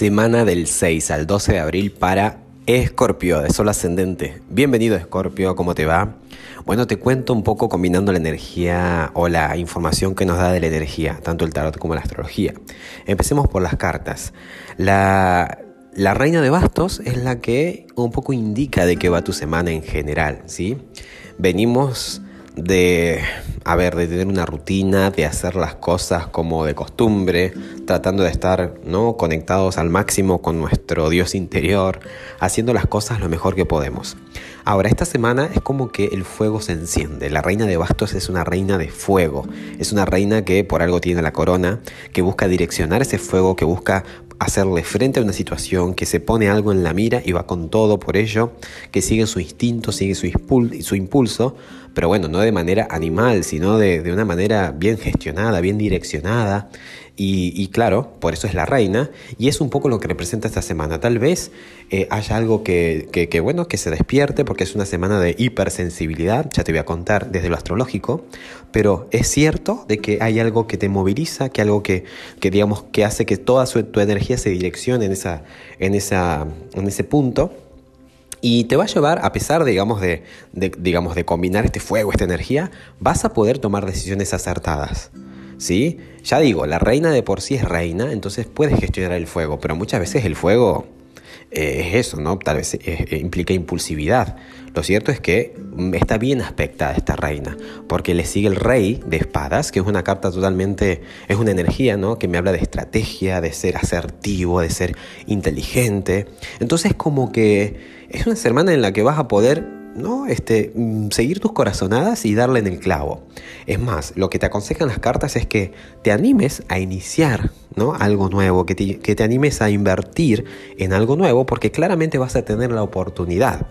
Semana del 6 al 12 de abril para Escorpio de Sol Ascendente. Bienvenido Escorpio, ¿cómo te va? Bueno, te cuento un poco combinando la energía o la información que nos da de la energía, tanto el tarot como la astrología. Empecemos por las cartas. La, la reina de bastos es la que un poco indica de qué va tu semana en general, ¿sí? Venimos de, a de tener una rutina, de hacer las cosas como de costumbre, tratando de estar ¿no? conectados al máximo con nuestro Dios interior, haciendo las cosas lo mejor que podemos. Ahora, esta semana es como que el fuego se enciende. La reina de bastos es una reina de fuego. Es una reina que por algo tiene la corona, que busca direccionar ese fuego, que busca hacerle frente a una situación, que se pone algo en la mira y va con todo por ello, que sigue su instinto, sigue su, impulso, pero bueno, no de manera animal, sino de una manera bien gestionada, bien direccionada. Y, claro, por eso es la reina, y es un poco lo que representa esta semana. Tal vez eh, haya algo que, que, bueno, que se despierte, porque es una semana de hipersensibilidad, ya te voy a contar desde lo astrológico, pero es cierto de que hay algo que te moviliza, que algo que, que digamos, que hace que toda tu energía se direccione en, esa, en, esa, en ese punto. Y te va a llevar, a pesar, digamos, de, de, digamos, de combinar este fuego, esta energía, vas a poder tomar decisiones acertadas. ¿Sí? Ya digo, la reina de por sí es reina, entonces puedes gestionar el fuego, pero muchas veces el fuego eh, es eso, ¿no? Tal vez eh, implica impulsividad. Lo cierto es que mm, está bien aspectada esta reina, porque le sigue el rey de espadas, que es una carta totalmente, es una energía, ¿no? Que me habla de estrategia, de ser asertivo, de ser inteligente. Entonces como que es una semana en la que vas a poder ¿no? Este, mm, seguir tus corazonadas y darle en el clavo. Es más, lo que te aconsejan las cartas es que te animes a iniciar ¿no? algo nuevo, que te, que te animes a invertir en algo nuevo, porque claramente vas a tener la oportunidad.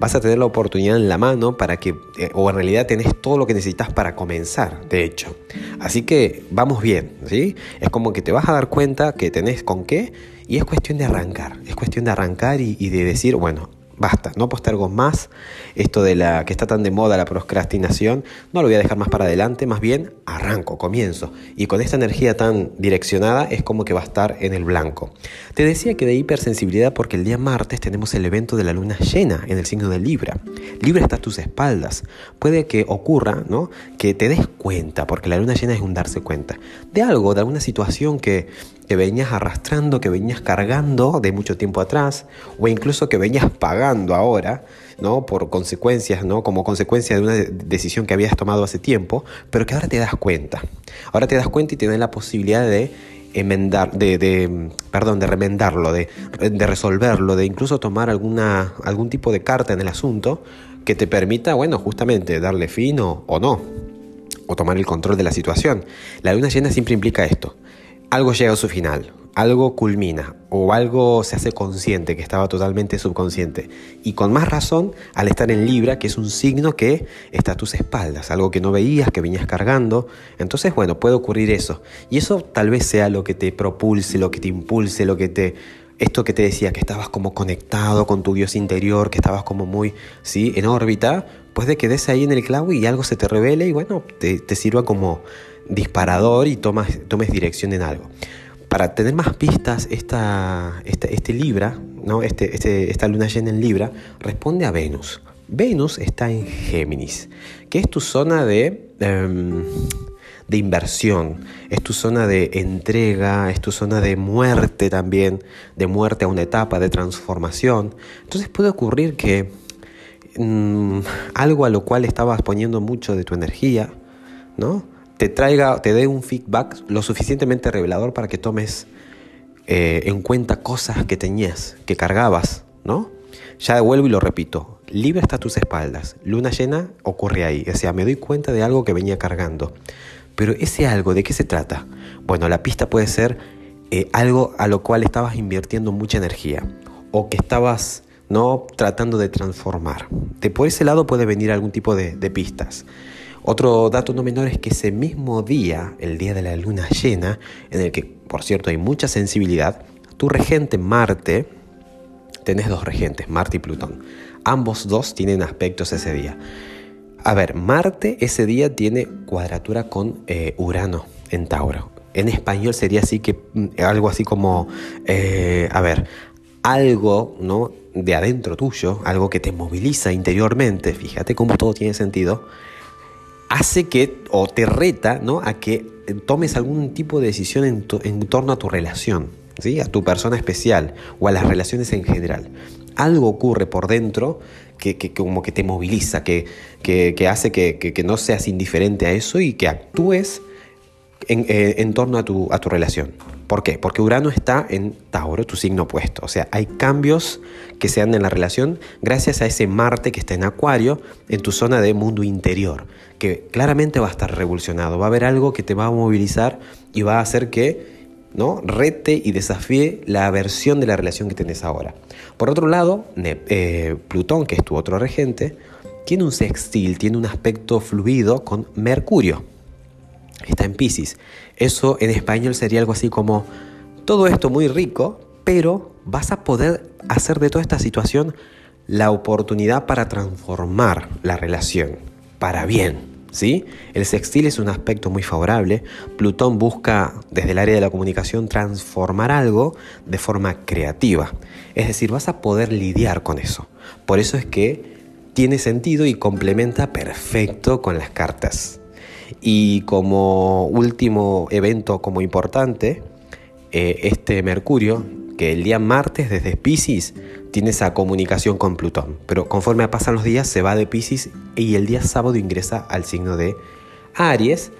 Vas a tener la oportunidad en la mano para que, eh, o en realidad tenés todo lo que necesitas para comenzar, de hecho. Así que vamos bien, ¿sí? Es como que te vas a dar cuenta que tenés con qué y es cuestión de arrancar. Es cuestión de arrancar y, y de decir, bueno, basta, no postergo más esto de la que está tan de moda la procrastinación, no lo voy a dejar más para adelante, más bien arranco, comienzo. Y con esta energía tan direccionada es como que va a estar en el blanco. Te decía que de hipersensibilidad porque el día martes tenemos el evento de la luna llena en el signo de Libra. Libra está a tus espaldas. Puede que ocurra, ¿no? Que te des cuenta, porque la luna llena es un darse cuenta de algo, de alguna situación que que venías arrastrando, que venías cargando de mucho tiempo atrás, o incluso que venías pagando ahora, ¿no? Por consecuencias, ¿no? Como consecuencia de una decisión que habías tomado hace tiempo, pero que ahora te das cuenta. Ahora te das cuenta y tienes la posibilidad de enmendar, de, perdón, de remendarlo, de, resolverlo, de incluso tomar alguna, algún tipo de carta en el asunto que te permita, bueno, justamente darle fin o, o no, o tomar el control de la situación. La luna llena siempre implica esto algo llega a su final, algo culmina o algo se hace consciente que estaba totalmente subconsciente. Y con más razón al estar en Libra, que es un signo que está a tus espaldas, algo que no veías, que venías cargando. Entonces, bueno, puede ocurrir eso. Y eso tal vez sea lo que te propulse, lo que te impulse, lo que te... Esto que te decía, que estabas como conectado con tu Dios interior, que estabas como muy, ¿sí? En órbita, pues de que des ahí en el clavo y algo se te revele y bueno, te, sirva como disparador y tomas, tomes dirección en algo. Para tener más pistas, esta, este Libra, ¿no? Este, este, esta luna llena en Libra, responde a Venus. Venus está en Géminis, que es tu zona de, em, de inversión, es tu zona de entrega, es tu zona de muerte también, de muerte a una etapa de transformación. Entonces puede ocurrir que mm, algo a lo cual estabas poniendo mucho de tu energía, ¿no? Te traiga, te dé un feedback lo suficientemente revelador para que tomes eh, en cuenta cosas que tenías, que cargabas, ¿no? Ya vuelvo y lo repito, libre está a tus espaldas, luna llena ocurre ahí, o sea, me doy cuenta de algo que venía cargando. Pero ese algo, ¿de qué se trata? Bueno, la pista puede ser eh, algo a lo cual estabas invirtiendo mucha energía o que estabas no tratando de transformar. De por ese lado puede venir algún tipo de, de pistas. Otro dato no menor es que ese mismo día, el día de la luna llena, en el que por cierto hay mucha sensibilidad, tu regente Marte, tenés dos regentes, Marte y Plutón. Ambos dos tienen aspectos ese día. A ver, Marte ese día tiene cuadratura con eh, Urano en Tauro. en español sería así que mm, algo así como, eh, a ver, algo, ¿no? De adentro tuyo, algo que te moviliza interiormente, fíjate cómo todo tiene sentido, hace que, o te reta, ¿no? A que tomes algún tipo de decisión en, torno a tu relación, ¿sí? A tu persona especial o a las relaciones en general. Algo ocurre por dentro que, como que te moviliza, que, que hace que, no seas indiferente a eso y que actúes en, eh, en torno a tu, relación. ¿Por qué? Porque Urano está en Tauro, tu signo opuesto. O sea, hay cambios que se dan en la relación gracias a ese Marte que está en Acuario, en tu zona de mundo interior, que claramente va a estar revolucionado. Va a haber algo que te va a movilizar y va a hacer que ¿no? rete y desafíe la versión de la relación que tenés ahora. Por otro lado, eh, Plutón, que es tu otro regente, tiene un sextil, tiene un aspecto fluido con Mercurio. Está en Pisces. Eso en español sería algo así como, todo esto muy rico, pero vas a poder hacer de toda esta situación la oportunidad para transformar la relación, para bien. ¿sí? El sextil es un aspecto muy favorable. Plutón busca desde el área de la comunicación transformar algo de forma creativa. Es decir, vas a poder lidiar con eso. Por eso es que tiene sentido y complementa perfecto con las cartas. Y como último evento como importante, eh, este Mercurio, que el día martes desde Pisces tiene esa comunicación con Plutón, pero conforme pasan los días se va de Pisces y el día sábado ingresa al signo de Aries,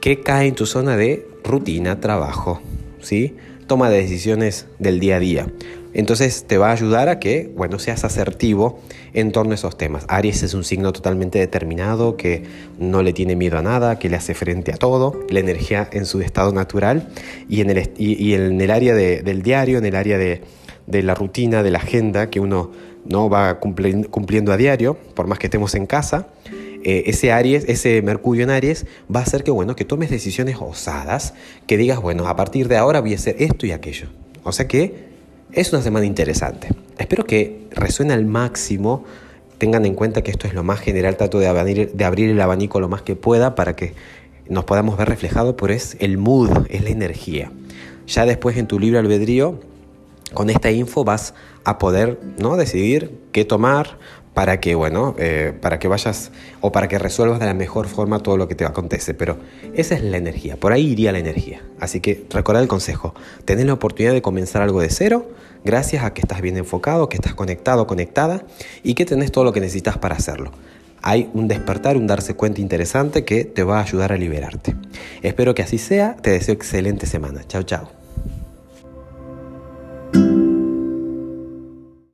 que cae en tu zona de rutina, trabajo, ¿sí? toma de decisiones del día a día. Entonces te va a ayudar a que, bueno, seas asertivo en torno a esos temas. Aries es un signo totalmente determinado, que no le tiene miedo a nada, que le hace frente a todo, la energía en su estado natural y en el, y, en el área del diario, en el área de, la rutina, de la agenda que uno no va cumpliendo a diario, por más que estemos en casa. Eh, ese Aries, ese Mercurio en Aries, va a hacer que, bueno, que tomes decisiones osadas, que digas, bueno, a partir de ahora voy a hacer esto y aquello. O sea que es una semana interesante. Espero que resuene al máximo. Tengan en cuenta que esto es lo más general. Trato de abrir, de abrir el abanico lo más que pueda para que nos podamos ver reflejados, pero es el mood, es la energía. Ya después en tu libre albedrío, con esta info vas a poder ¿no? decidir qué tomar, para que, bueno, eh, para que vayas o para que resuelvas de la mejor forma todo lo que te acontece. Pero esa es la energía, por ahí iría la energía. Así que recuerda el consejo, tenés la oportunidad de comenzar algo de cero gracias a que estás bien enfocado, que estás conectado, conectada y que tenés todo lo que necesitas para hacerlo. Hay un despertar, un darse cuenta interesante que te va a ayudar a liberarte. Espero que así sea, te deseo excelente semana. Chao, chao.